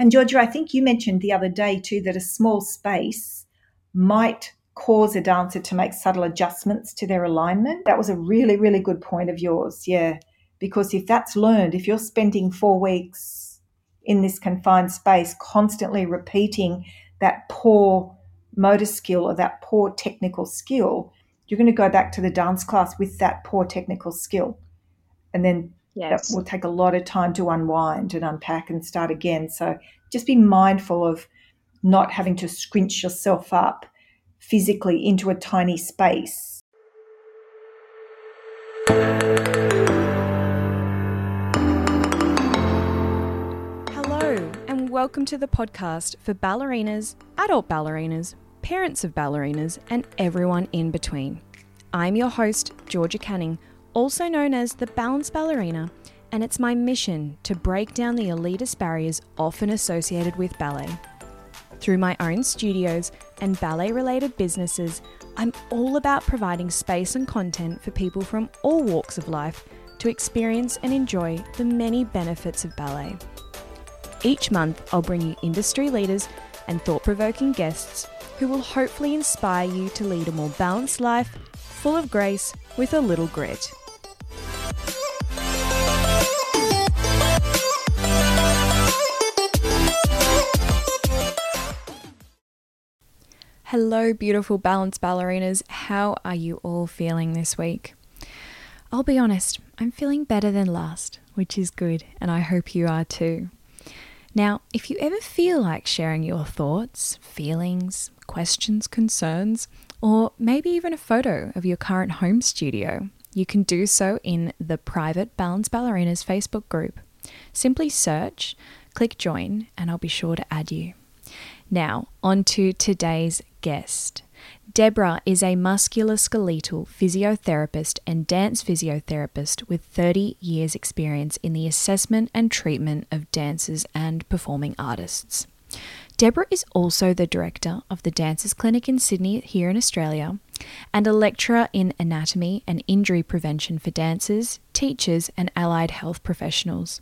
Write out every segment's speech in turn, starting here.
And Georgia, I think you mentioned the other day too that a small space might cause a dancer to make subtle adjustments to their alignment. That was a really, really good point of yours. Yeah. Because if that's learned, if you're spending four weeks in this confined space, constantly repeating that poor motor skill or that poor technical skill, you're going to go back to the dance class with that poor technical skill. And then yes. that will take a lot of time to unwind and unpack and start again. So just be mindful of not having to scrunch yourself up physically into a tiny space. Hello, and welcome to the podcast for ballerinas, adult ballerinas, parents of ballerinas, and everyone in between. I'm your host, Georgia Canning, also known as the Balanced Ballerina, and it's my mission to break down the elitist barriers often associated with ballet. Through my own studios and ballet related businesses, I'm all about providing space and content for people from all walks of life to experience and enjoy the many benefits of ballet. Each month, I'll bring you industry leaders and thought provoking guests who will hopefully inspire you to lead a more balanced life, full of grace, with a little grit. Hello, beautiful balance ballerinas. How are you all feeling this week? I'll be honest, I'm feeling better than last, which is good, and I hope you are too. Now, if you ever feel like sharing your thoughts, feelings, questions, concerns, or maybe even a photo of your current home studio, you can do so in the private Balance Ballerinas Facebook group. Simply search, click join, and I'll be sure to add you. Now, on to today's guest. Deborah is a musculoskeletal physiotherapist and dance physiotherapist with 30 years' experience in the assessment and treatment of dancers and performing artists. Deborah is also the director of the Dancers Clinic in Sydney, here in Australia, and a lecturer in anatomy and injury prevention for dancers, teachers, and allied health professionals.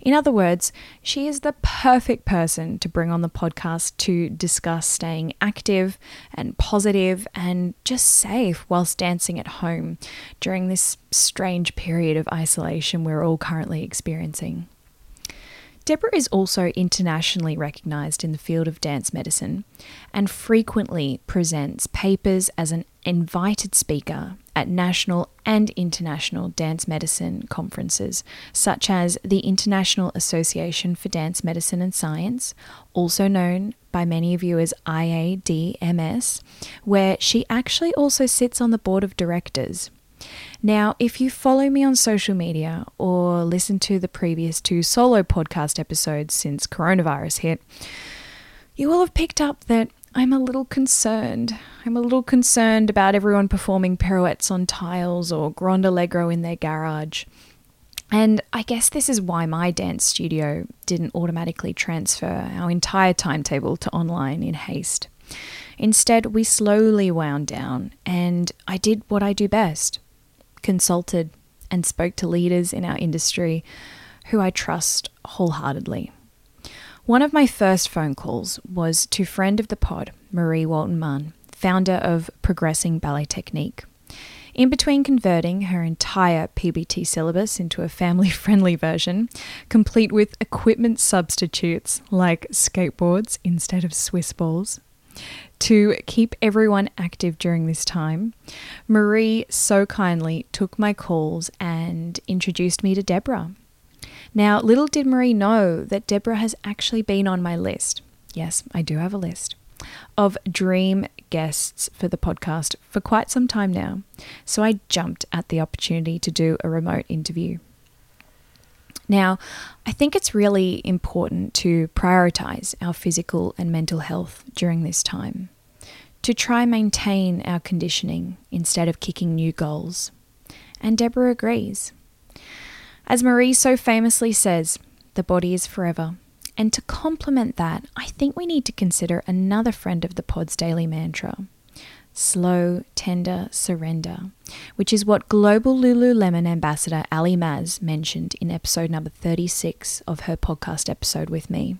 In other words, she is the perfect person to bring on the podcast to discuss staying active and positive and just safe whilst dancing at home during this strange period of isolation we're all currently experiencing. Deborah is also internationally recognised in the field of dance medicine and frequently presents papers as an invited speaker at national and international dance medicine conferences, such as the International Association for Dance Medicine and Science, also known by many of you as IADMS, where she actually also sits on the board of directors. Now, if you follow me on social media or listen to the previous two solo podcast episodes since coronavirus hit, you will have picked up that I'm a little concerned. I'm a little concerned about everyone performing pirouettes on tiles or grand allegro in their garage. And I guess this is why my dance studio didn't automatically transfer our entire timetable to online in haste. Instead, we slowly wound down, and I did what I do best consulted, and spoke to leaders in our industry who I trust wholeheartedly. One of my first phone calls was to friend of the pod, Marie Walton-Mahon, founder of Progressing Ballet Technique. In between converting her entire PBT syllabus into a family friendly version, complete with equipment substitutes like skateboards instead of Swiss balls, to keep everyone active during this time, Marie so kindly took my calls and introduced me to Deborah. Now, little did Marie know that Deborah has actually been on my list. Yes, I do have a list of dream guests for the podcast for quite some time now. So I jumped at the opportunity to do a remote interview. Now, I think it's really important to prioritize our physical and mental health during this time, to try maintain our conditioning instead of kicking new goals. And Deborah agrees. As Marie so famously says, the body is forever. And to complement that, I think we need to consider another friend of the pod's daily mantra slow, tender surrender, which is what global Lululemon ambassador Ali Maz mentioned in episode number 36 of her podcast episode with me.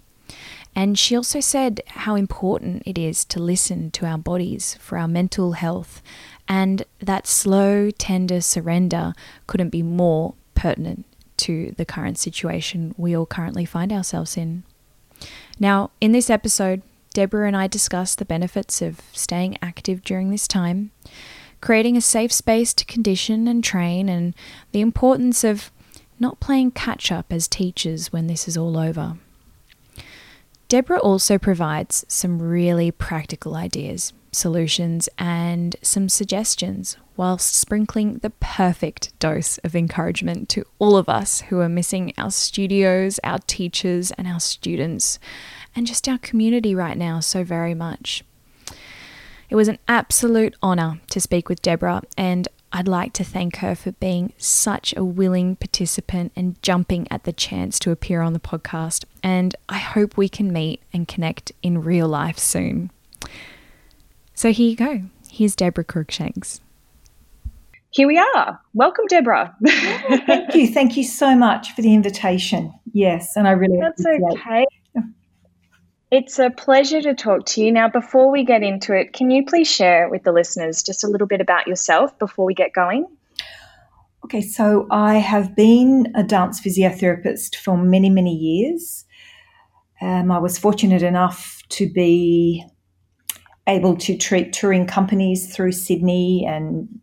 And she also said how important it is to listen to our bodies for our mental health, and that slow, tender surrender couldn't be more pertinent to the current situation we all currently find ourselves in. Now, in this episode, Deborah and I discuss the benefits of staying active during this time, creating a safe space to condition and train, and the importance of not playing catch up as teachers when this is all over. Deborah also provides some really practical ideas, solutions, and some suggestions, whilst sprinkling the perfect dose of encouragement to all of us who are missing our studios, our teachers, and our students, and just our community right now so very much. It was an absolute honour to speak with Deborah, and I'd like to thank her for being such a willing participant and jumping at the chance to appear on the podcast. And I hope we can meet and connect in real life soon. So here you go. Here's Deborah Crookshanks. Here we are. Welcome, Deborah. thank you. Thank you so much for the invitation. Yes, and I really That's okay. It's a pleasure to talk to you. Now, before we get into it, can you please share with the listeners just a little bit about yourself before we get going? Okay, so I have been a dance physiotherapist for many, many years. Um, I was fortunate enough to be able to treat touring companies through Sydney and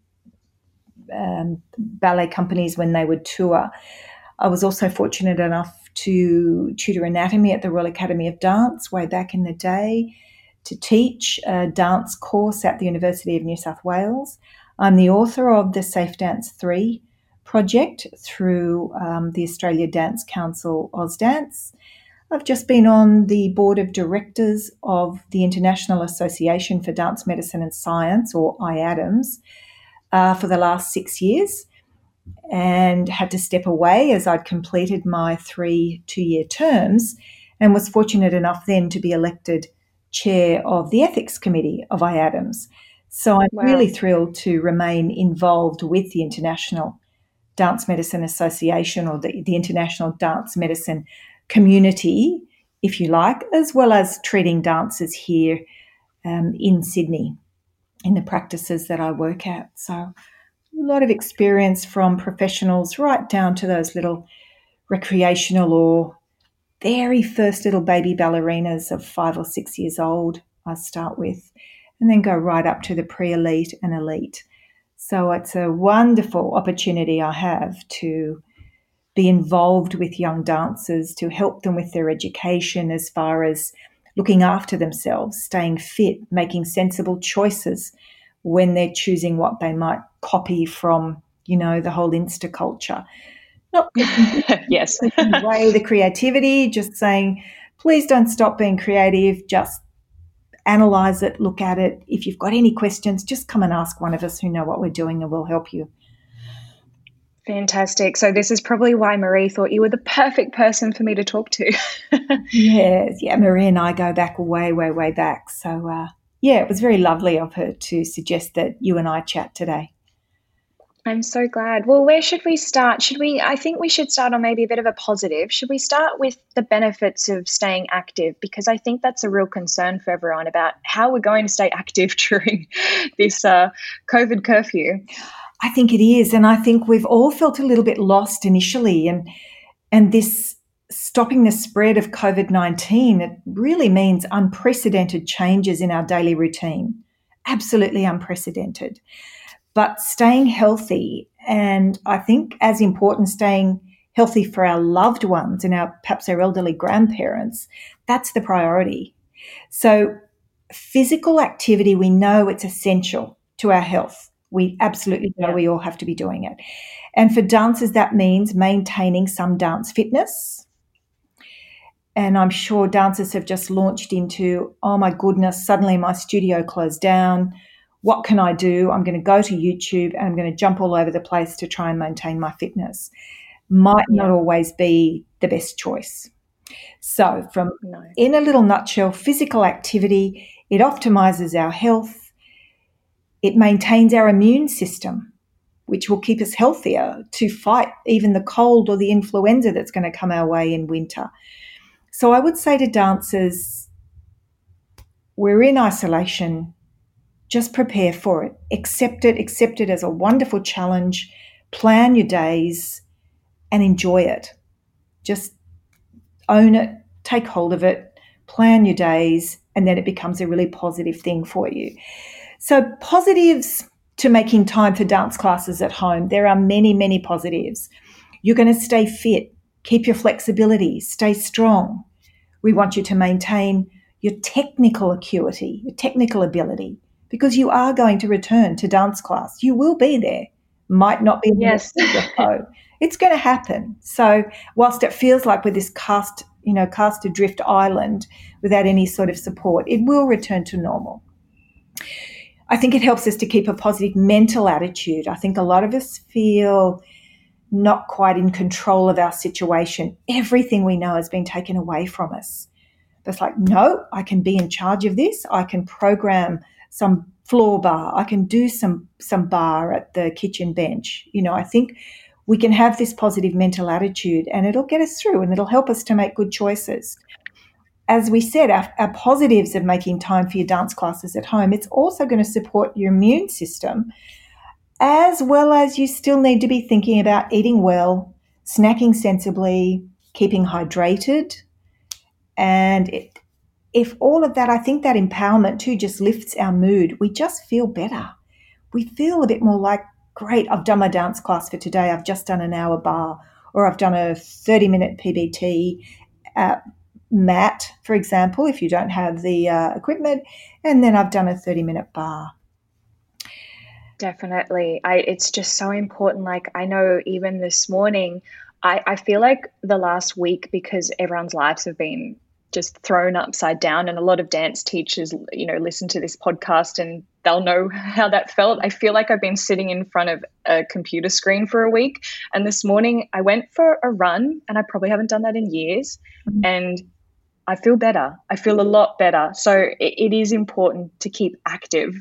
um, ballet companies when they would tour. I was also fortunate enough to tutor anatomy at the Royal Academy of Dance way back in the day, to teach a dance course at the University of New South Wales. I'm the author of the Safe Dance 3 project through um, the Australia Dance Council AusDance. I've just been on the board of directors of the International Association for Dance Medicine and Science, or IADMS, uh, for the last six years and had to step away as I'd completed my three two year terms and was fortunate enough then to be elected chair of the ethics committee of IADMS. So I'm wow. really thrilled to remain involved with the International Dance Medicine Association or the, the International Dance Medicine community, if you like, as well as treating dancers here um, in Sydney in the practices that I work at. So a lot of experience from professionals right down to those little recreational or very first little baby ballerinas of five or six years old, I start with, and then go right up to the pre elite and elite. So it's a wonderful opportunity I have to be involved with young dancers, to help them with their education as far as looking after themselves, staying fit, making sensible choices when they're choosing what they might copy from, you know, the whole Insta culture. Not yes, away the creativity, just saying, please don't stop being creative. Just analyze it, look at it. If you've got any questions, just come and ask one of us who know what we're doing and we'll help you. Fantastic. So this is probably why Marie thought you were the perfect person for me to talk to. yes, yeah, Marie and I go back way, way, way back. So uh, yeah, it was very lovely of her to suggest that you and I chat today. I'm so glad. Well, where should we start? Should we? I think we should start on maybe a bit of a positive. Should we start with the benefits of staying active? Because I think that's a real concern for everyone about how we're going to stay active during this uh, COVID curfew. I think it is, and I think we've all felt a little bit lost initially, and and this stopping the spread of COVID nineteen it really means unprecedented changes in our daily routine, absolutely unprecedented. But staying healthy and I think as important staying healthy for our loved ones and our perhaps our elderly grandparents that's the priority. So physical activity we know it's essential to our health we absolutely know we all have to be doing it and for dancers that means maintaining some dance fitness and i'm sure dancers have just launched into oh my goodness suddenly my studio closed down what can I do? I'm going to go to YouTube and I'm going to jump all over the place to try and maintain my fitness. Might yeah. not always be the best choice. So, from no. in a little nutshell, physical activity, it optimizes our health, it maintains our immune system, which will keep us healthier to fight even the cold or the influenza that's going to come our way in winter. So I would say to dancers, we're in isolation. Just prepare for it. Accept it. Accept it as a wonderful challenge. Plan your days and enjoy it. Just own it, take hold of it, plan your days, and then it becomes a really positive thing for you. So, positives to making time for dance classes at home. There are many, many positives. You're going to stay fit, keep your flexibility, stay strong. We want you to maintain your technical acuity, your technical ability, because you are going to return to dance class. You will be there. Might not be yes. it's going to happen. So whilst it feels like we're this cast, you know, cast adrift island without any sort of support, it will return to normal. I think it helps us to keep a positive mental attitude. I think a lot of us feel not quite in control of our situation. Everything we know has been taken away from us. It's like, no, I can be in charge of this. I can program some floor bar. I can do some some bar at the kitchen bench. You know, I think we can have this positive mental attitude and it'll get us through and it'll help us to make good choices as we said, our, our, positives of making time for your dance classes at home, it's also going to support your immune system, as well as you still need to be thinking about eating well, snacking sensibly, keeping hydrated. And it, if all of that, I think that empowerment too just lifts our mood. We just feel better. We feel a bit more like, great, I've done my dance class for today. I've just done an hour bar, or I've done a 30 minute PBT. Uh, mat, for example, if you don't have the uh, equipment, and then I've done a 30 minute bar. Definitely. I, it's just so important. Like, I know even this morning, I, I feel like the last week, because everyone's lives have been just thrown upside down and a lot of dance teachers you know listen to this podcast and they'll know how that felt i feel like i've been sitting in front of a computer screen for a week and this morning i went for a run and i probably haven't done that in years mm-hmm. and I feel better. I feel a lot better. So it, it is important to keep active.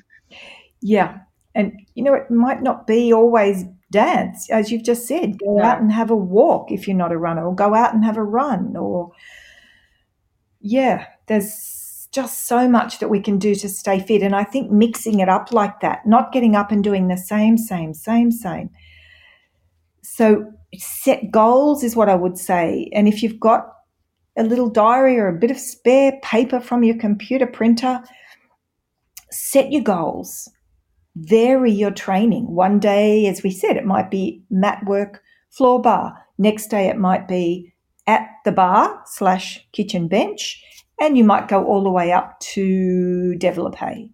Yeah. And, you know, it might not be always dance, as you've just said. Go yeah. out and have a walk if you're not a runner, or go out and have a run. Or, yeah, there's just so much that we can do to stay fit. And I think mixing it up like that, not getting up and doing the same, same, same, same. So set goals is what I would say. And if you've got a little diary or a bit of spare paper from your computer printer. Set your goals. Vary your training. One day, as we said, it might be mat work, floor bar. Next day, it might be at the bar slash kitchen bench. And you might go all the way up to développé.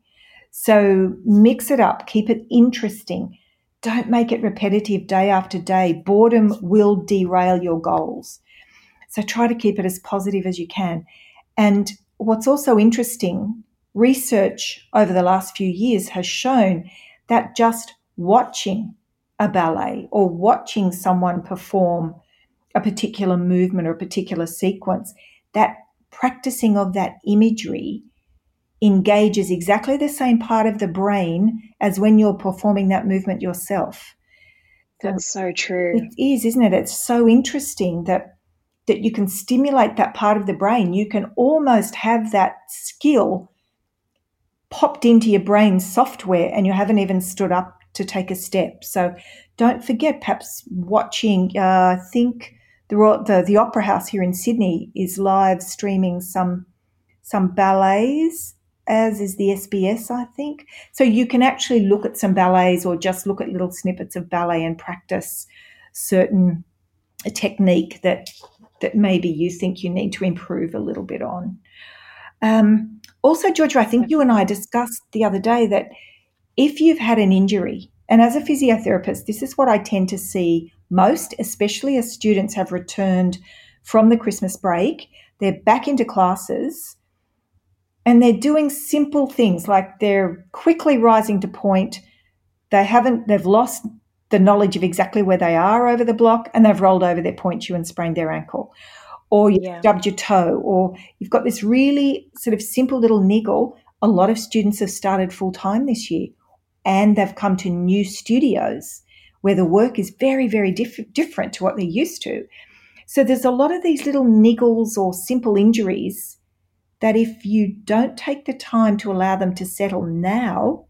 So mix it up, keep it interesting. Don't make it repetitive day after day. Boredom will derail your goals. So try to keep it as positive as you can. And what's also interesting, research over the last few years has shown that just watching a ballet or watching someone perform a particular movement or a particular sequence, that practicing of that imagery engages exactly the same part of the brain as when you're performing that movement yourself. That's so true. It is, isn't it? It's so interesting that that you can stimulate that part of the brain. You can almost have that skill popped into your brain software and you haven't even stood up to take a step. So don't forget, perhaps watching, uh, I think the, the, the Opera House here in Sydney is live streaming some, some ballets as is the SBS, I think. So you can actually look at some ballets or just look at little snippets of ballet and practice certain technique that that maybe you think you need to improve a little bit on. Um, also, Georgia, I think you and I discussed the other day that if you've had an injury, and as a physiotherapist, this is what I tend to see most, especially as students have returned from the Christmas break, they're back into classes and they're doing simple things like they're quickly rising to pointe. They haven't, they've lost the knowledge of exactly where they are over the block and they've rolled over their pointe shoe and sprained their ankle. Or you've yeah. stubbed your toe, or you've got this really sort of simple little niggle. A lot of students have started full time this year and they've come to new studios where the work is very, very diff- different to what they're used to. So there's a lot of these little niggles or simple injuries that if you don't take the time to allow them to settle now,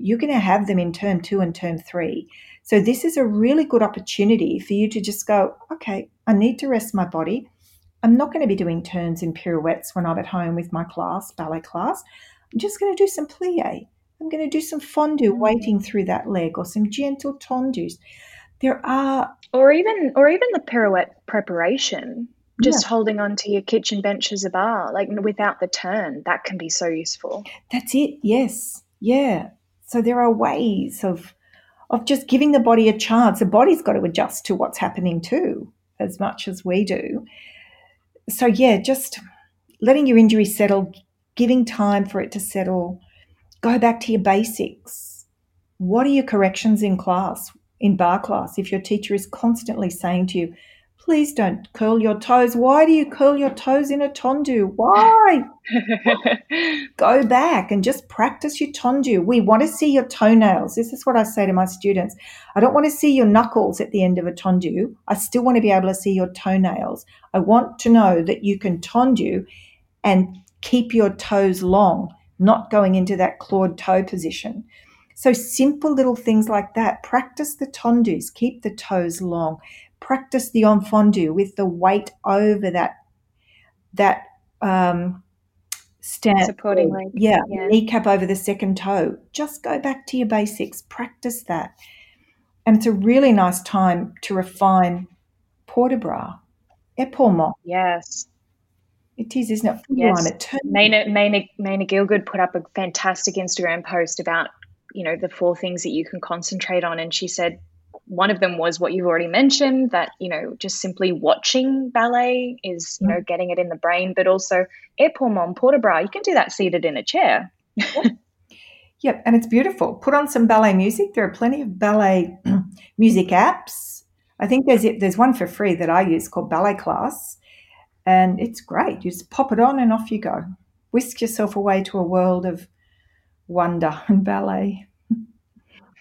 you're going to have them in term two and term three. So this is a really good opportunity for you to just go, okay, I need to rest my body. I'm not going to be doing turns and pirouettes when I'm at home with my class, ballet class. I'm just going to do some plie. I'm going to do some fondu mm-hmm. waiting through that leg, or some gentle tendus. There are, or even, or even the pirouette preparation. Just yeah. holding on to your kitchen bench as a bar, like without the turn, that can be so useful. That's it. Yes, yeah. So there are ways of of just giving the body a chance. The body's got to adjust to what's happening too, as much as we do. So yeah, just letting your injury settle, giving time for it to settle, Go back to your basics. What are your corrections in class, in bar class? If your teacher is constantly saying to you, please don't curl your toes. Why do you curl your toes in a tendu? Why? Go back and just practice your tendu. We want to see your toenails. This is what I say to my students. I don't want to see your knuckles at the end of a tendu. I still want to be able to see your toenails. I want to know that you can tendu and keep your toes long not going into that clawed toe position. So simple little things like that. Practice the tendus, keep the toes long. Practice the en fondu with the weight over that that um, stand supporting leg. Yeah, yeah, kneecap over the second toe. Just go back to your basics. Practice that, and it's a really nice time to refine port de bras, epaulement. Yes, it is, isn't it? Yes. Maina, Maina, Maina Gielgud put up a fantastic Instagram post about, you know, the four things that you can concentrate on. And she said one of them was what you've already mentioned that, you know, just simply watching ballet is, you know, mm-hmm. getting it in the brain, but also eh, epaulement, port de bras. You can do that seated in a chair. yep. And it's beautiful. Put on some ballet music. There are plenty of ballet music apps. I think there's there's one for free that I use called Ballet Class and it's great. You just pop it on and off you go. Whisk yourself away to a world of wonder and ballet.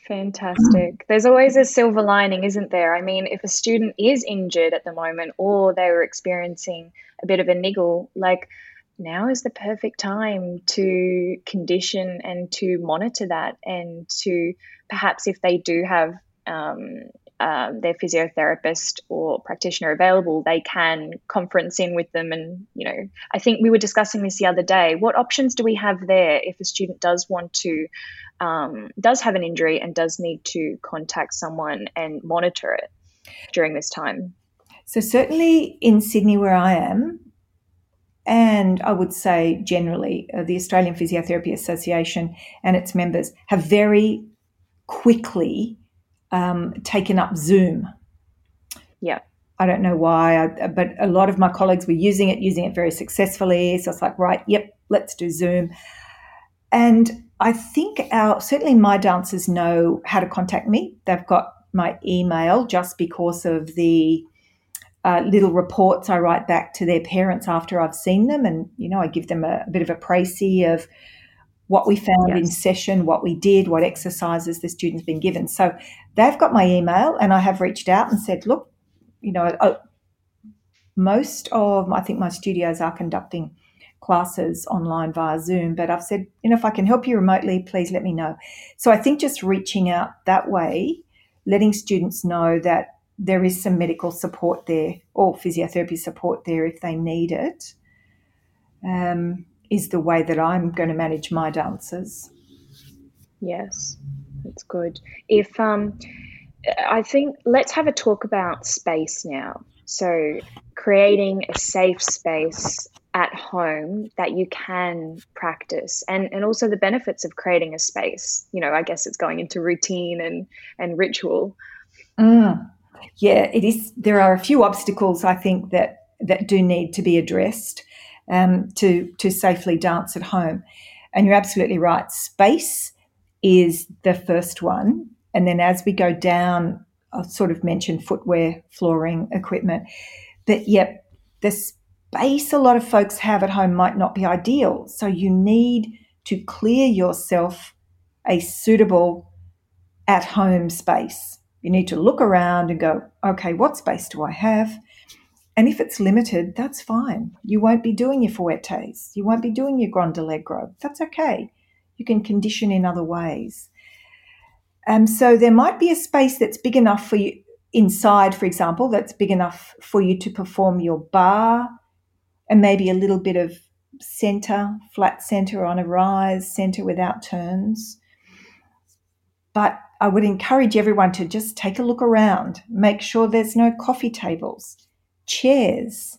Fantastic. There's always a silver lining, isn't there? I mean, if a student is injured at the moment or they were experiencing a bit of a niggle, like now is the perfect time to condition and to monitor that and to perhaps if they do have um, um, their physiotherapist or practitioner available, they can conference in with them. And, you know, I think we were discussing this the other day. What options do we have there if a student does want to, um, does have an injury and does need to contact someone and monitor it during this time? So, certainly in Sydney, where I am, and I would say generally, uh, the Australian Physiotherapy Association and its members have very quickly um, taken up Zoom. Yeah. I don't know why, I, but a lot of my colleagues were using it, using it very successfully. So it's like, right, yep, let's do Zoom. And I think our certainly my dancers know how to contact me. They've got my email just because of the uh, little reports I write back to their parents after I've seen them, and you know I give them a, a bit of a précis of what we found yes. in session, what we did, what exercises the students been given. So they've got my email, and I have reached out and said, look, you know, uh, most of I think my studios are conducting classes online via Zoom, but I've said, you know, if I can help you remotely, please let me know. So I think just reaching out that way, letting students know that there is some medical support there or physiotherapy support there if they need it. Um, is the way that I'm going to manage my dancers. Yes, that's good. If um, I think let's have a talk about space now. So creating a safe space at home that you can practice and and also the benefits of creating a space you know i guess it's going into routine and and ritual mm. yeah it is there are a few obstacles i think that that do need to be addressed um, to to safely dance at home. And you're absolutely right. Space is the first one, and then as we go down, I'll sort of mention footwear, flooring, equipment. But yep, the space a lot of folks have at home might not be ideal. So you need to clear yourself a suitable at home space. You need to look around and go, okay, what space do I have? And if it's limited, that's fine. You won't be doing your fouettes. You won't be doing your grand allegro. That's okay. You can condition in other ways. Um, so there might be a space that's big enough for you inside, for example, that's big enough for you to perform your bar and maybe a little bit of center, flat center on a rise, center without turns. But I would encourage everyone to just take a look around, make sure there's no coffee tables, chairs,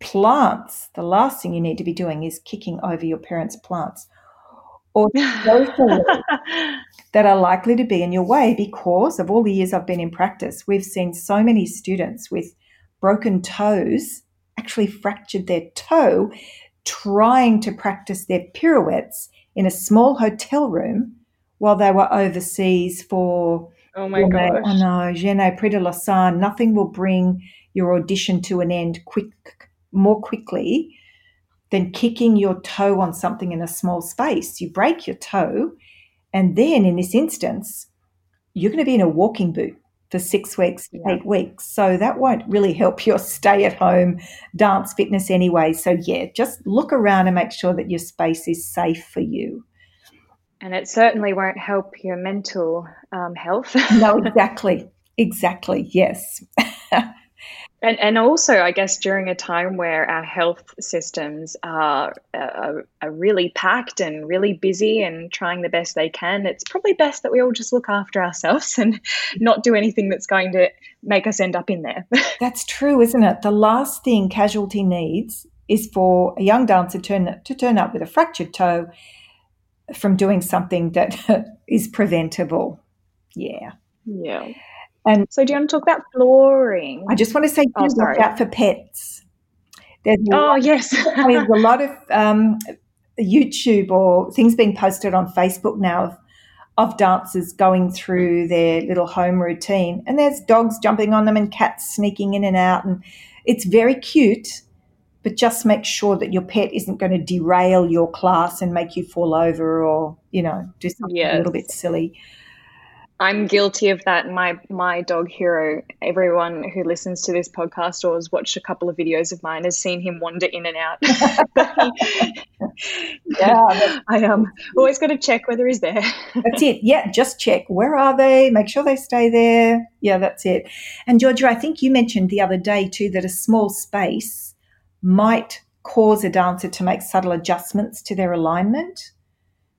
plants. The last thing you need to be doing is kicking over your parents' plants or that are likely to be in your way because of all the years I've been in practice, we've seen so many students with broken toes actually fractured their toe trying to practice their pirouettes in a small hotel room while they were overseas for oh my gosh. Oh no, Je n'ai Prix de Lausanne. Nothing will bring your audition to an end quick more quickly than kicking your toe on something in a small space. You break your toe, and then in this instance, you're going to be in a walking boot for six weeks, yeah. eight weeks. So that won't really help your stay at home dance fitness anyway. So, yeah, just look around and make sure that your space is safe for you. And it certainly won't help your mental um, health. no, exactly. Exactly. Yes. And, and also, I guess, during a time where our health systems are, are, are, really packed and really busy and trying the best they can, it's probably best that we all just look after ourselves and not do anything that's going to make us end up in there. that's true, isn't it? The last thing casualty needs is for a young dancer turn, to turn up with a fractured toe from doing something that is preventable. Yeah. Yeah. And so, do you want to talk about flooring? I just want to say, oh, watch out for pets. There's oh yes, there's a lot of um, YouTube or things being posted on Facebook now of, of dancers going through their little home routine, and there's dogs jumping on them and cats sneaking in and out, and it's very cute. But just make sure that your pet isn't going to derail your class and make you fall over or you know do something yes. a little bit silly. I'm guilty of that. My my dog hero. Everyone who listens to this podcast or has watched a couple of videos of mine has seen him wander in and out. yeah, I um always got to check whether he's there. that's it. Yeah, just check where are they. Make sure they stay there. Yeah, that's it. And Georgia, I think you mentioned the other day too that a small space might cause a dancer to make subtle adjustments to their alignment.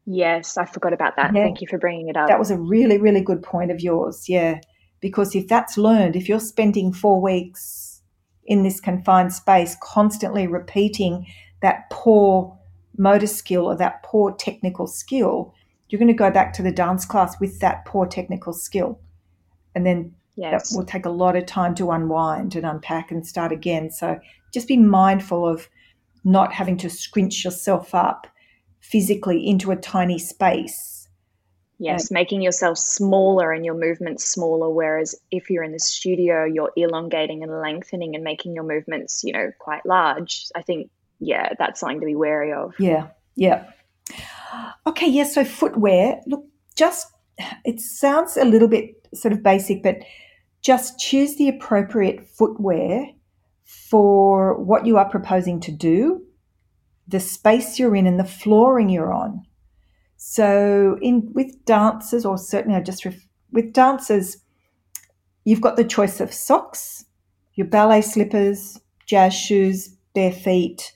Yes, I forgot about that. Yeah. Thank you for bringing it up. That was a really, really good point of yours. Yeah. Because if that's learned, if you're spending four weeks in this confined space, constantly repeating that poor motor skill or that poor technical skill, you're going to go back to the dance class with that poor technical skill. And then yes. that will take a lot of time to unwind and unpack and start again. So just be mindful of not having to scrunch yourself up physically into a tiny space. Yes, making yourself smaller and your movements smaller. Whereas if you're in the studio, you're elongating and lengthening and making your movements, you know, quite large. I think, yeah, that's something to be wary of. Yeah, yeah. Okay, yeah, so footwear. Look, just, it sounds a little bit sort of basic, but just choose the appropriate footwear for what you are proposing to do the space you're in and the flooring you're on. So in with dancers, or certainly I just ref, with dancers, you've got the choice of socks, your ballet slippers, jazz shoes, bare feet.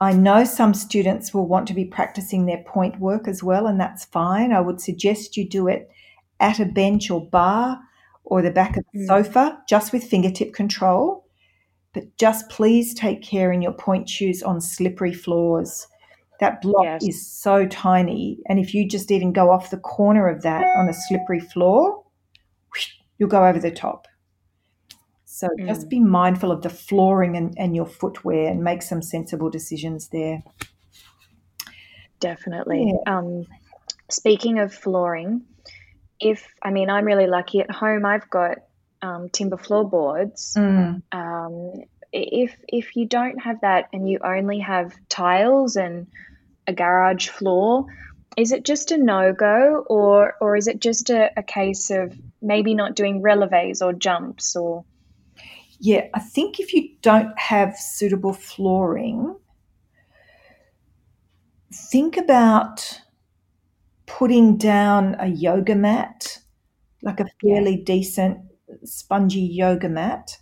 I know some students will want to be practicing their pointe work as well, and that's fine. I would suggest you do it at a bench or bar or the back of the mm. sofa, just with fingertip control but just please take care in your pointe shoes on slippery floors. That block yes. is so tiny. And if you just even go off the corner of that on a slippery floor, you'll go over the top. So mm. just be mindful of the flooring and, and your footwear and make some sensible decisions there. Definitely. Yeah. Um, speaking of flooring, if I mean, I'm really lucky at home, I've got um, timber floorboards. Mm. Um, if if you don't have that and you only have tiles and a garage floor, is it just a no go, or or is it just a, a case of maybe not doing releves or jumps or? yeah, I think if you don't have suitable flooring, think about putting down a yoga mat, like a fairly decent spongy yoga mat.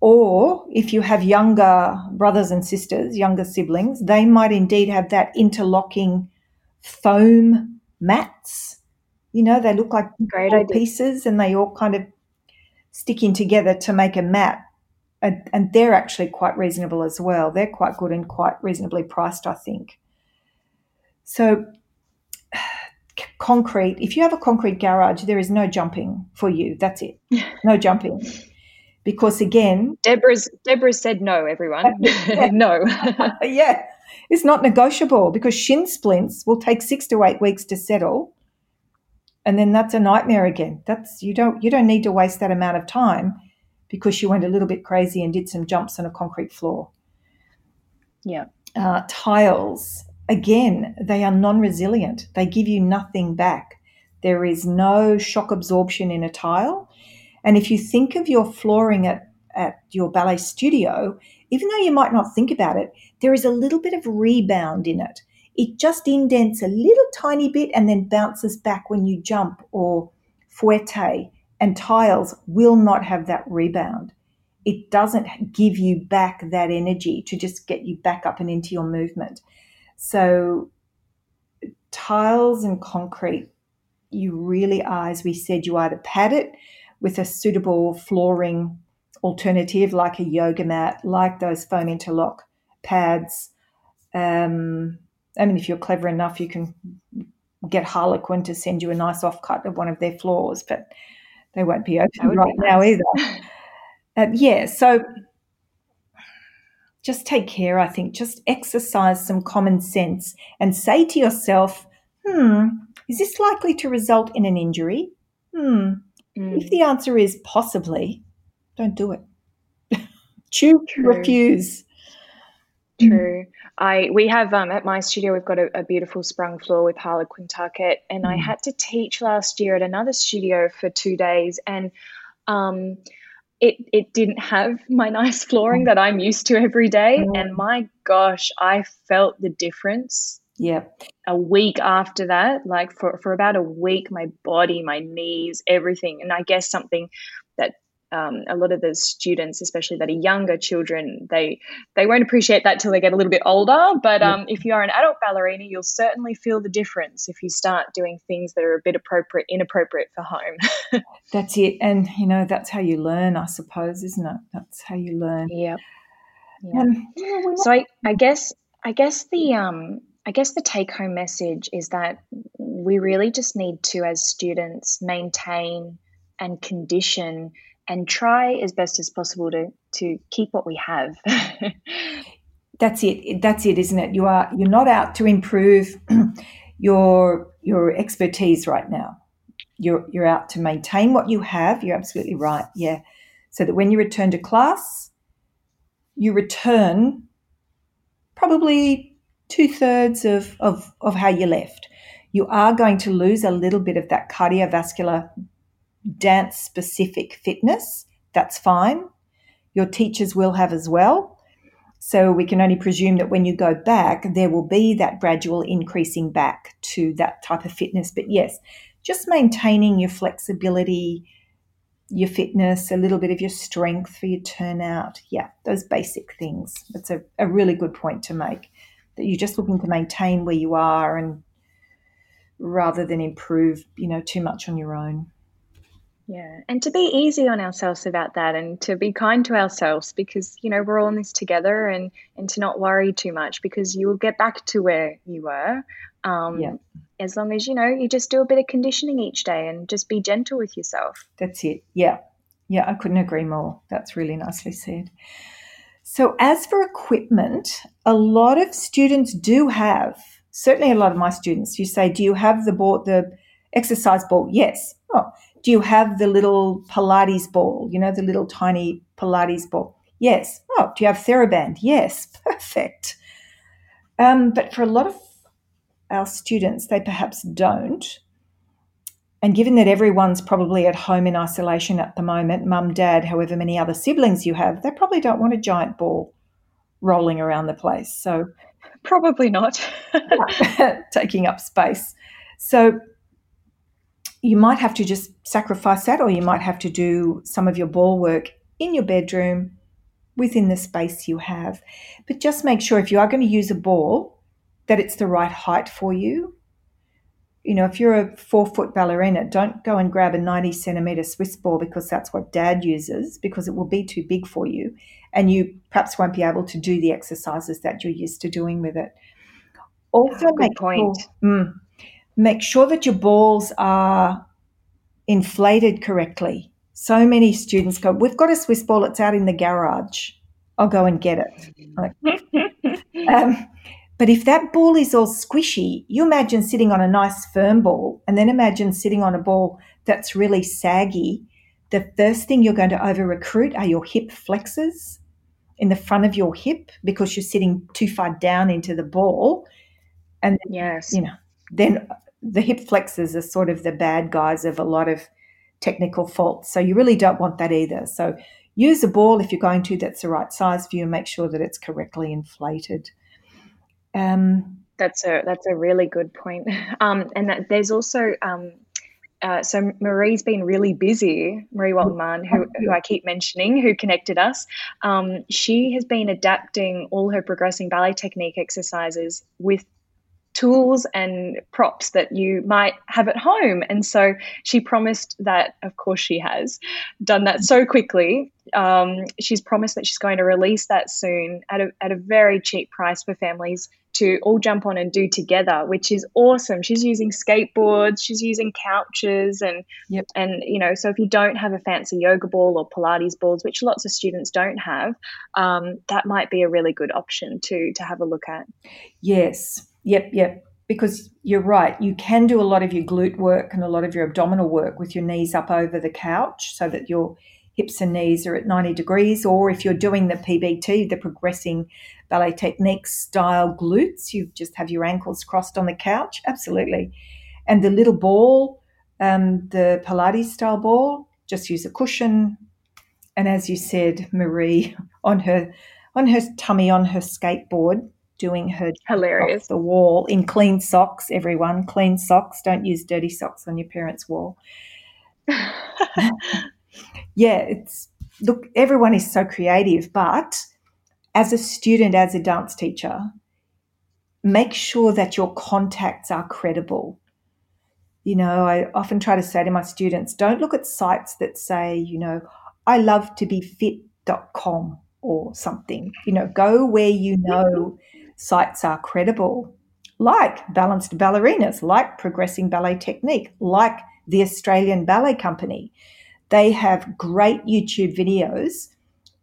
Or if you have younger brothers and sisters, younger siblings, they might indeed have that interlocking foam mats. You know, they look like Great pieces and they all kind of stick in together to make a mat. And, and they're actually quite reasonable as well. They're quite good and quite reasonably priced, I think. So, concrete, if you have a concrete garage, there is no jumping for you. That's it. No jumping. Because again, Deborah's Deborah said no, everyone. no. yeah, it's not negotiable because shin splints will take six to eight weeks to settle. And then that's a nightmare again. That's you don't you don't need to waste that amount of time because you went a little bit crazy and did some jumps on a concrete floor. yeah. uh, tiles, again, they are non resilient. They give you nothing back. There is no shock absorption in a tile. And if you think of your flooring at, at your ballet studio, even though you might not think about it, there is a little bit of rebound in it. It just indents a little tiny bit and then bounces back when you jump or fouette, and tiles will not have that rebound. It doesn't give you back that energy to just get you back up and into your movement. So, tiles and concrete, you really are, as we said, you either pad it with a suitable flooring alternative like a yoga mat, like those foam interlock pads. Um, I mean, if you're clever enough, you can get Harlequin to send you a nice offcut of one of their floors, but they won't be open right be now either. Um, yeah, so just take care, I think. Just exercise some common sense and say to yourself, hmm, is this likely to result in an injury? Hmm. Mm, If the answer is possibly, don't do it. Choose to True. refuse. True. I we have um at my studio we've got a, a beautiful sprung floor with Harlequin tucket, and I Mm. had to teach last year at another studio for two days, and um it it didn't have my nice flooring that I'm used to every day, mm. and my gosh, I felt the difference Yeah, a week after that. Like for for about a week, my body, my knees, everything, and I guess something um, a lot of the students, especially that are younger children, they they won't appreciate that till they get a little bit older. But um, if you are an adult ballerina, you'll certainly feel the difference if you start doing things that are a bit appropriate, inappropriate for home. that's it. And, you know, that's how you learn, I suppose, isn't it? That's how you learn. yep. Yeah. Um, you know, we're not- So I, I guess I guess the um I guess the take home message is that we really just need to as students maintain and condition and try as best as possible to to keep what we have. that's it. That's it isn't it? You are you're not out to improve your your expertise right now. You're you're out to maintain what you have. You're absolutely right. Yeah. So that when you return to class you return probably two-thirds of, of, of how you left. You are going to lose a little bit of that cardiovascular dance specific fitness that's fine your teachers will have as well so we can only presume that when you go back, there will be that gradual increasing back to that type of fitness. But yes, just maintaining your flexibility, your fitness, a little bit of your strength for your turnout. Yeah, those basic things. That's a, a really good point to make. That you're just looking to maintain where you are and rather than improve, you know, too much on your own. Yeah. And to be easy on ourselves about that and to be kind to ourselves because, you know, we're all in this together and and to not worry too much because you will get back to where you were. Um Yeah. as long as you know you just do a bit of conditioning each day and just be gentle with yourself. That's it. Yeah. Yeah, I couldn't agree more. That's really nicely said. So, as for equipment, a lot of students do have, certainly a lot of my students, you say, Do you have the ball, the exercise ball? Yes. Oh, do you have the little Pilates ball? You know, the little tiny Pilates ball? Yes. Oh, do you have TheraBand? Yes. Perfect. Um, but for a lot of our students, they perhaps don't. And given that everyone's probably at home in isolation at the moment, mum, dad, however many other siblings you have, they probably don't want a giant ball rolling around the place. So, probably not taking up space. So, you might have to just sacrifice that, or you might have to do some of your ball work in your bedroom within the space you have. But just make sure if you are going to use a ball, that it's the right height for you you know, if you're a four foot ballerina, don't go and grab a 90 centimeter Swiss ball because that's what dad uses, because it will be too big for you. And you perhaps won't be able to do the exercises that you're used to doing with it. Also, oh, make, point. Sure, mm, make sure that your balls are inflated correctly. So many students go, We've got a Swiss ball, it's out in the garage. I'll go and get it. Um, but if that ball is all squishy, you imagine sitting on a nice firm ball and then imagine sitting on a ball that's really saggy. The first thing you're going to over recruit are your hip flexors in the front of your hip because you're sitting too far down into the ball. And yes, you know, then the hip flexors are sort of the bad guys of a lot of technical faults. So you really don't want that either. So use a ball if you're going to that's the right size for you and make sure that it's correctly inflated. Um, that's a that's a really good point. Um, and that there's also um, uh, so Marie's been really busy. Marie Walton who, who I keep mentioning, who connected us, um, she has been adapting all her progressing ballet technique exercises with tools and props that you might have at home. And so she promised that, of course, she has done that so quickly. Um, she's promised that she's going to release that soon at a, at a very cheap price for families to all jump on and do together, which is awesome. She's using skateboards, she's using couches, and yep. and you know, so if you don't have a fancy yoga ball or Pilates balls, which lots of students don't have, um, that might be a really good option to to have a look at. Yes, Yep, yep. Because you're right, you can do a lot of your glute work and a lot of your abdominal work with your knees up over the couch so that your hips and knees are at 90 degrees. Or if you're doing the PBT, the progressing ballet techniques style glutes, you just have your ankles crossed on the couch. Absolutely. And the little ball, um, the Pilates style ball, just use a cushion. And as you said, Marie, on her on her tummy on her skateboard, doing her hilarious the wall in clean socks. Everyone, clean socks. Don't use dirty socks on your parents' wall. yeah, it's look. Everyone is so creative, but as a student, as a dance teacher, make sure that your contacts are credible. You know, I often try to say to my students, don't look at sites that say, you know, I love to be fit.com or something. You know, go where you know sites are credible, like Balance Ballerinas, like Progressing Ballet Technique, like the Australian Ballet Company. They have great YouTube videos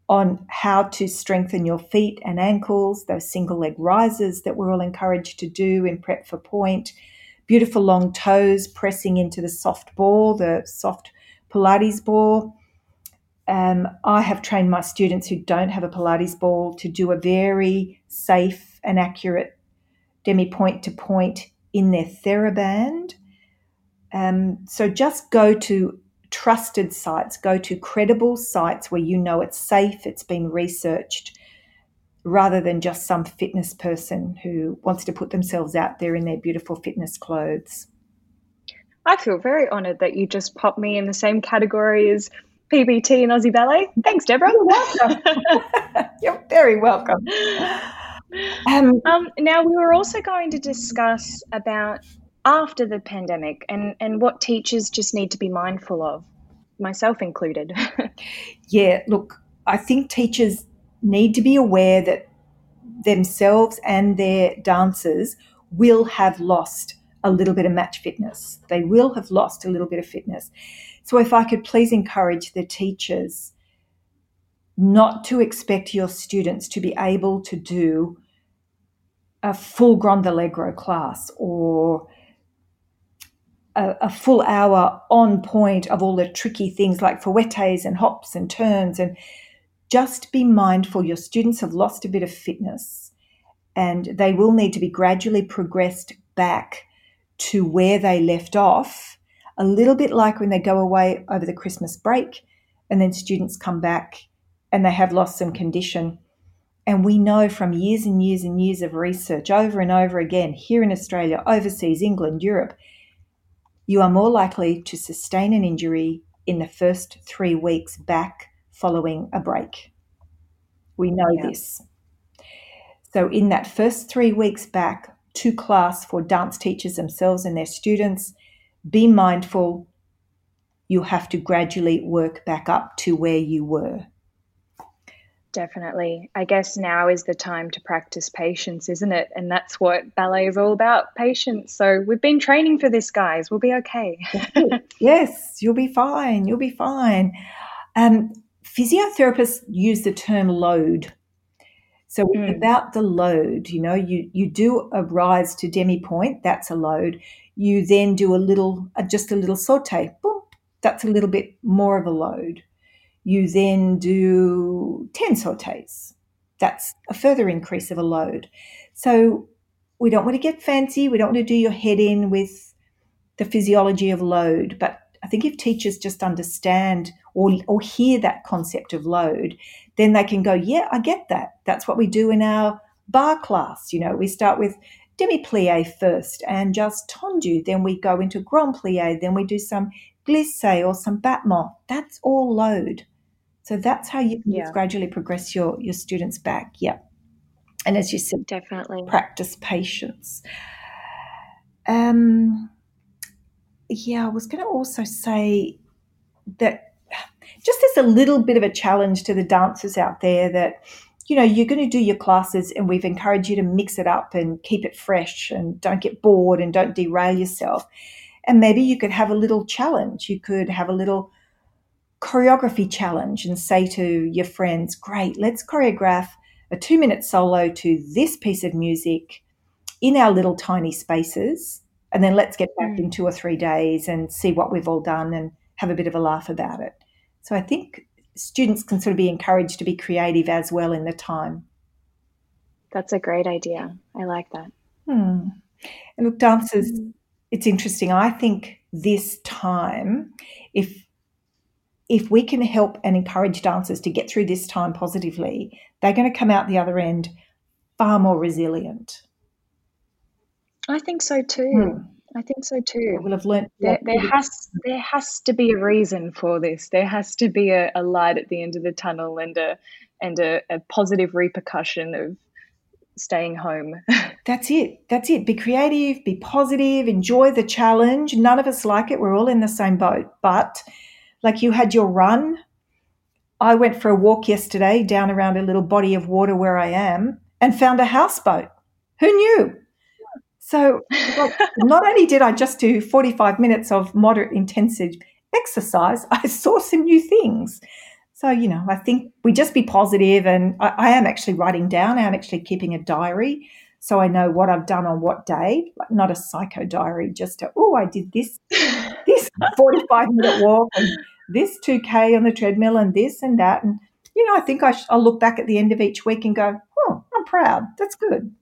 on how to strengthen your feet and ankles, those single leg rises that we're all encouraged to do in prep for pointe, beautiful long toes pressing into the soft ball, the soft Pilates ball. Um, I have trained my students who don't have a Pilates ball to do a very safe an accurate demi pointe to pointe in their TheraBand. Um, so just go to trusted sites, go to credible sites where you know it's safe, it's been researched, rather than just some fitness person who wants to put themselves out there in their beautiful fitness clothes. I feel very honoured that you just popped me in the same category as PBT and Aussie Ballet. Thanks, Deborah. You're welcome. You're very welcome. Um, um, now, we were also going to discuss about after the pandemic and, and what teachers just need to be mindful of, myself included. yeah, look, I think teachers need to be aware that themselves and their dancers will have lost a little bit of match fitness. They will have lost a little bit of fitness. So, if I could please encourage the teachers not to expect your students to be able to do a full Grand Allegro class or a, a, full hour on pointe of all the tricky things like fouettes and hops and turns. And just be mindful your students have lost a bit of fitness and they will need to be gradually progressed back to where they left off a little bit like when they go away over the Christmas break and then students come back and they have lost some condition. And we know from years and years and years of research over and over again, here in Australia, overseas, England, Europe, you are more likely to sustain an injury in the first three weeks back following a break. We know yeah. this. So, in that first three weeks back to class for dance teachers themselves and their students, be mindful you have to gradually work back up to where you were. Definitely. I guess now is the time to practice patience, isn't it? And that's what ballet is all about patience. So we've been training for this, guys. We'll be okay. yes, you'll be fine. You'll be fine. Um, physiotherapists use the term load. So mm. about the load. You know, you, you do a rise to demi pointe, that's a load. You then do a little, uh, just a little saute, boom, that's a little bit more of a load you then do 10 sautés. That's a further increase of a load. So we don't want to get fancy. We don't want to do your head in with the physiology of load. But I think if teachers just understand or, or hear that concept of load, then they can go, yeah, I get that. That's what we do in our barre class. You know, we start with demi plie first and just tendu. Then we go into grand plie. Then we do some glisse or some battement. That's all load. So that's how you can yeah. gradually progress your, your students back. Yeah. And as you said, definitely practice patience. Um, yeah, I was going to also say that just as a little bit of a challenge to the dancers out there that, you know, you're going to do your classes and we've encouraged you to mix it up and keep it fresh and don't get bored and don't derail yourself. And maybe you could have a little challenge. You could have a little choreography challenge and say to your friends, Great, let's choreograph a two minute solo to this piece of music in our little tiny spaces. And then let's get back mm. in two or three days and see what we've all done and have a bit of a laugh about it. So I think students can sort of be encouraged to be creative as well in the time. That's a great idea. I like that. Hmm. And look, dancers, mm. it's interesting. I think this time, if if we can help and encourage dancers to get through this time positively, they're going to come out the other end far more resilient. I think so too. Hmm. I think so too. We'll have learnt. There, there has there has to be a reason for this. There has to be a, a light at the end of the tunnel and a and a, a positive repercussion of staying home. That's it. That's it. Be creative. Be positive. Enjoy the challenge. None of us like it. We're all in the same boat, but like you had your run. I went for a walk yesterday down around a little body of water where I am and found a houseboat. Who knew? So, not only did I just do 45 minutes of moderate intensive exercise, I saw some new things. So, you know, I think we just be positive, and I, I am actually writing down, I'm actually keeping a diary so I know what I've done on what day, like not a psycho diary, just a, oh, I did this, this 45 minute walk and this 2K on the treadmill and this and that. And, you know, I think I sh- I'll look back at the end of each week and go, oh, I'm proud. That's good.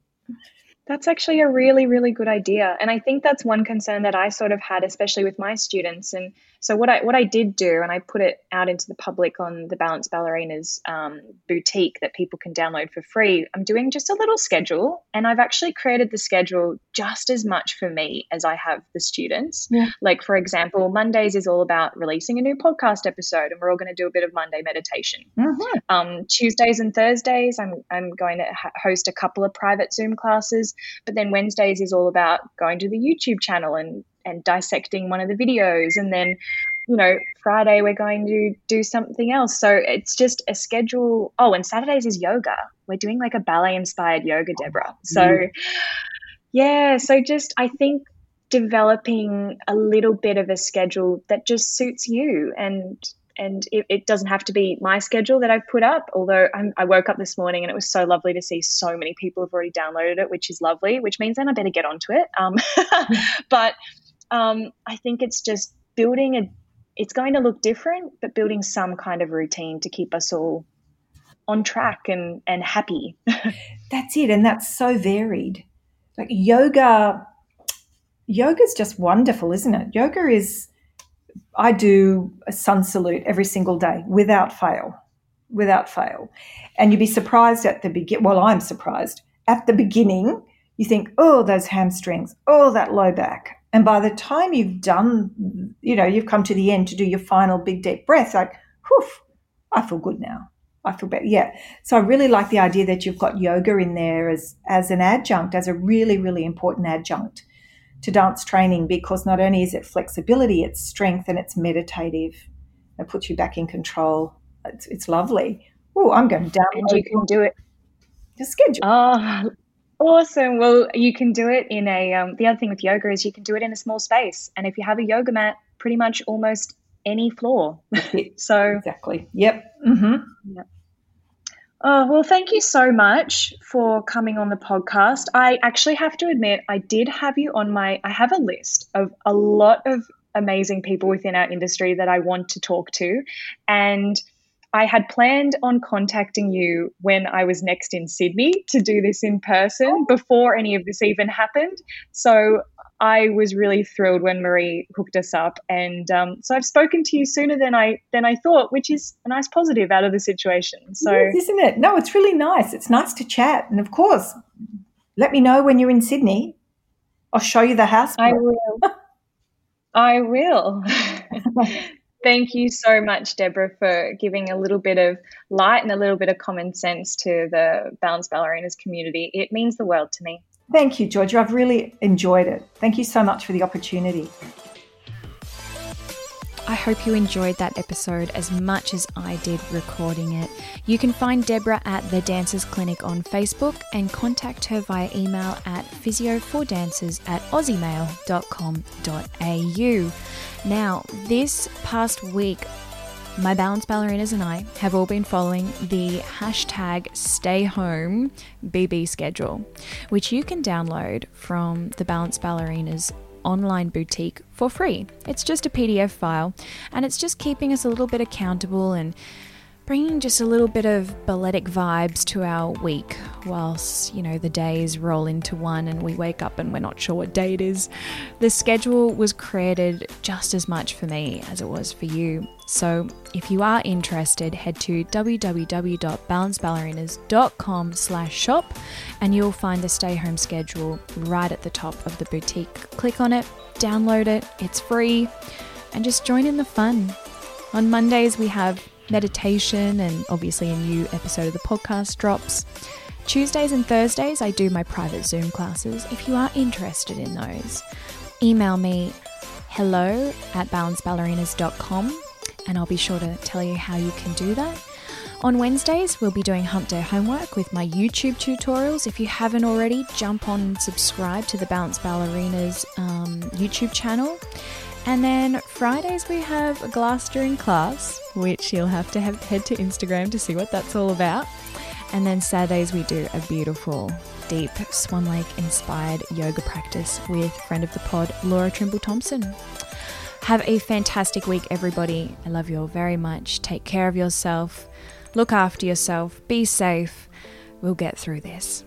That's actually a really, really good idea. And I think that's one concern that I sort of had, especially with my students. And so what I what I did do, and I put it out into the public on the Balance Ballerinas um, boutique that people can download for free. I'm doing just a little schedule, and I've actually created the schedule just as much for me as I have the students. Yeah. Like for example, Mondays is all about releasing a new podcast episode, and we're all going to do a bit of Monday meditation. Mm-hmm. Um, Tuesdays and Thursdays, I'm I'm going to ha- host a couple of private Zoom classes, but then Wednesdays is all about going to the YouTube channel and and dissecting one of the videos. And then you know friday we're going to do something else. So it's just a schedule. Oh and saturdays is yoga. We're doing like a ballet inspired yoga deborah. So mm. yeah so just i think developing a little bit of a schedule that just suits you and and it, it, doesn't have to be my schedule that I've put up. Although I'm, i woke up this morning and it was so lovely to see so many people have already downloaded it, which is lovely. Which means then I better get onto it. Um, but um, I think it's just building a. It's going to look different, but building some kind of routine to keep us all on track and and happy. that's it, and that's so varied. Like yoga, yoga is just wonderful, isn't it? Yoga is I do a sun salute every single day without fail, without fail. And you'd be surprised at the begin. Well, I'm surprised at the beginning. You think, oh, those hamstrings, oh, that low back. And by the time you've done, you know, you've come to the end to do your final big deep breath, like, whew, I feel good now. I feel better. Yeah. So I really like the idea that you've got yoga in there as as an adjunct, as a really, really important adjunct to dance training because not only is it flexibility, it's strength and it's meditative. It puts you back in control. It's, it's lovely. Oh, I'm going down. And you can do it. Your schedule. Oh, awesome. Well, you can do it in a. Um, the other thing with yoga is you can do it in a small space, and if you have a yoga mat, pretty much almost any floor. so exactly. Yep. Mm-hmm. Yep. Oh, well, thank you so much for coming on the podcast. I actually have to admit, I did have you on my, I have a list of a lot of amazing people within our industry that I want to talk to. And I had planned on contacting you when I was next in Sydney to do this in person oh. before any of this even happened. So I was really thrilled when Marie hooked us up, and um, so I've spoken to you sooner than I than I thought, which is a nice positive out of the situation. So, yes, isn't it? No, it's really nice. It's nice to chat, and of course, let me know when you're in Sydney. I'll show you the house. I will. I will. Thank you so much, Deborah, for giving a little bit of light and a little bit of common sense to the Balance Ballerinas community. It means the world to me. Thank you, Georgia. I've really enjoyed it. Thank you so much for the opportunity. I hope you enjoyed that episode as much as I did recording it. You can find Deborah at the Dancers Clinic on Facebook and contact her via email at physio4dancers at aussiemail.com.au. Now, this past week, my balance ballerinas and I have all been following the hashtag stay home BB schedule, which you can download from the Balance Ballerinas online boutique for free. It's just a PDF file and it's just keeping us a little bit accountable and bringing just a little bit of balletic vibes to our week whilst, you know, the days roll into one and we wake up and we're not sure what day it is. The schedule was created just as much for me as it was for you. So if you are interested, head to www.balanceballerinas.com slash shop and you'll find the stay home schedule right at the top of the boutique. Click on it, download it, it's free, and just join in the fun. On Mondays, we have meditation, and obviously a new episode of the podcast drops. Tuesdays and Thursdays, I do my private Zoom classes. If you are interested in those, email me hello at balanceballerinas.com and I'll be sure to tell you how you can do that. On Wednesdays, we'll be doing Hump Day homework with my YouTube tutorials. If you haven't already, jump on and subscribe to the Balance Ballerinas um, YouTube channel. And then Fridays we have a glass during class, which you'll have to have, head to Instagram to see what that's all about. And then Saturdays we do a beautiful, deep Swan Lake inspired yoga practice with friend of the pod, Laura Trimble Thompson. Have a fantastic week, everybody. I love you all very much. Take care of yourself. Look after yourself. Be safe. We'll get through this.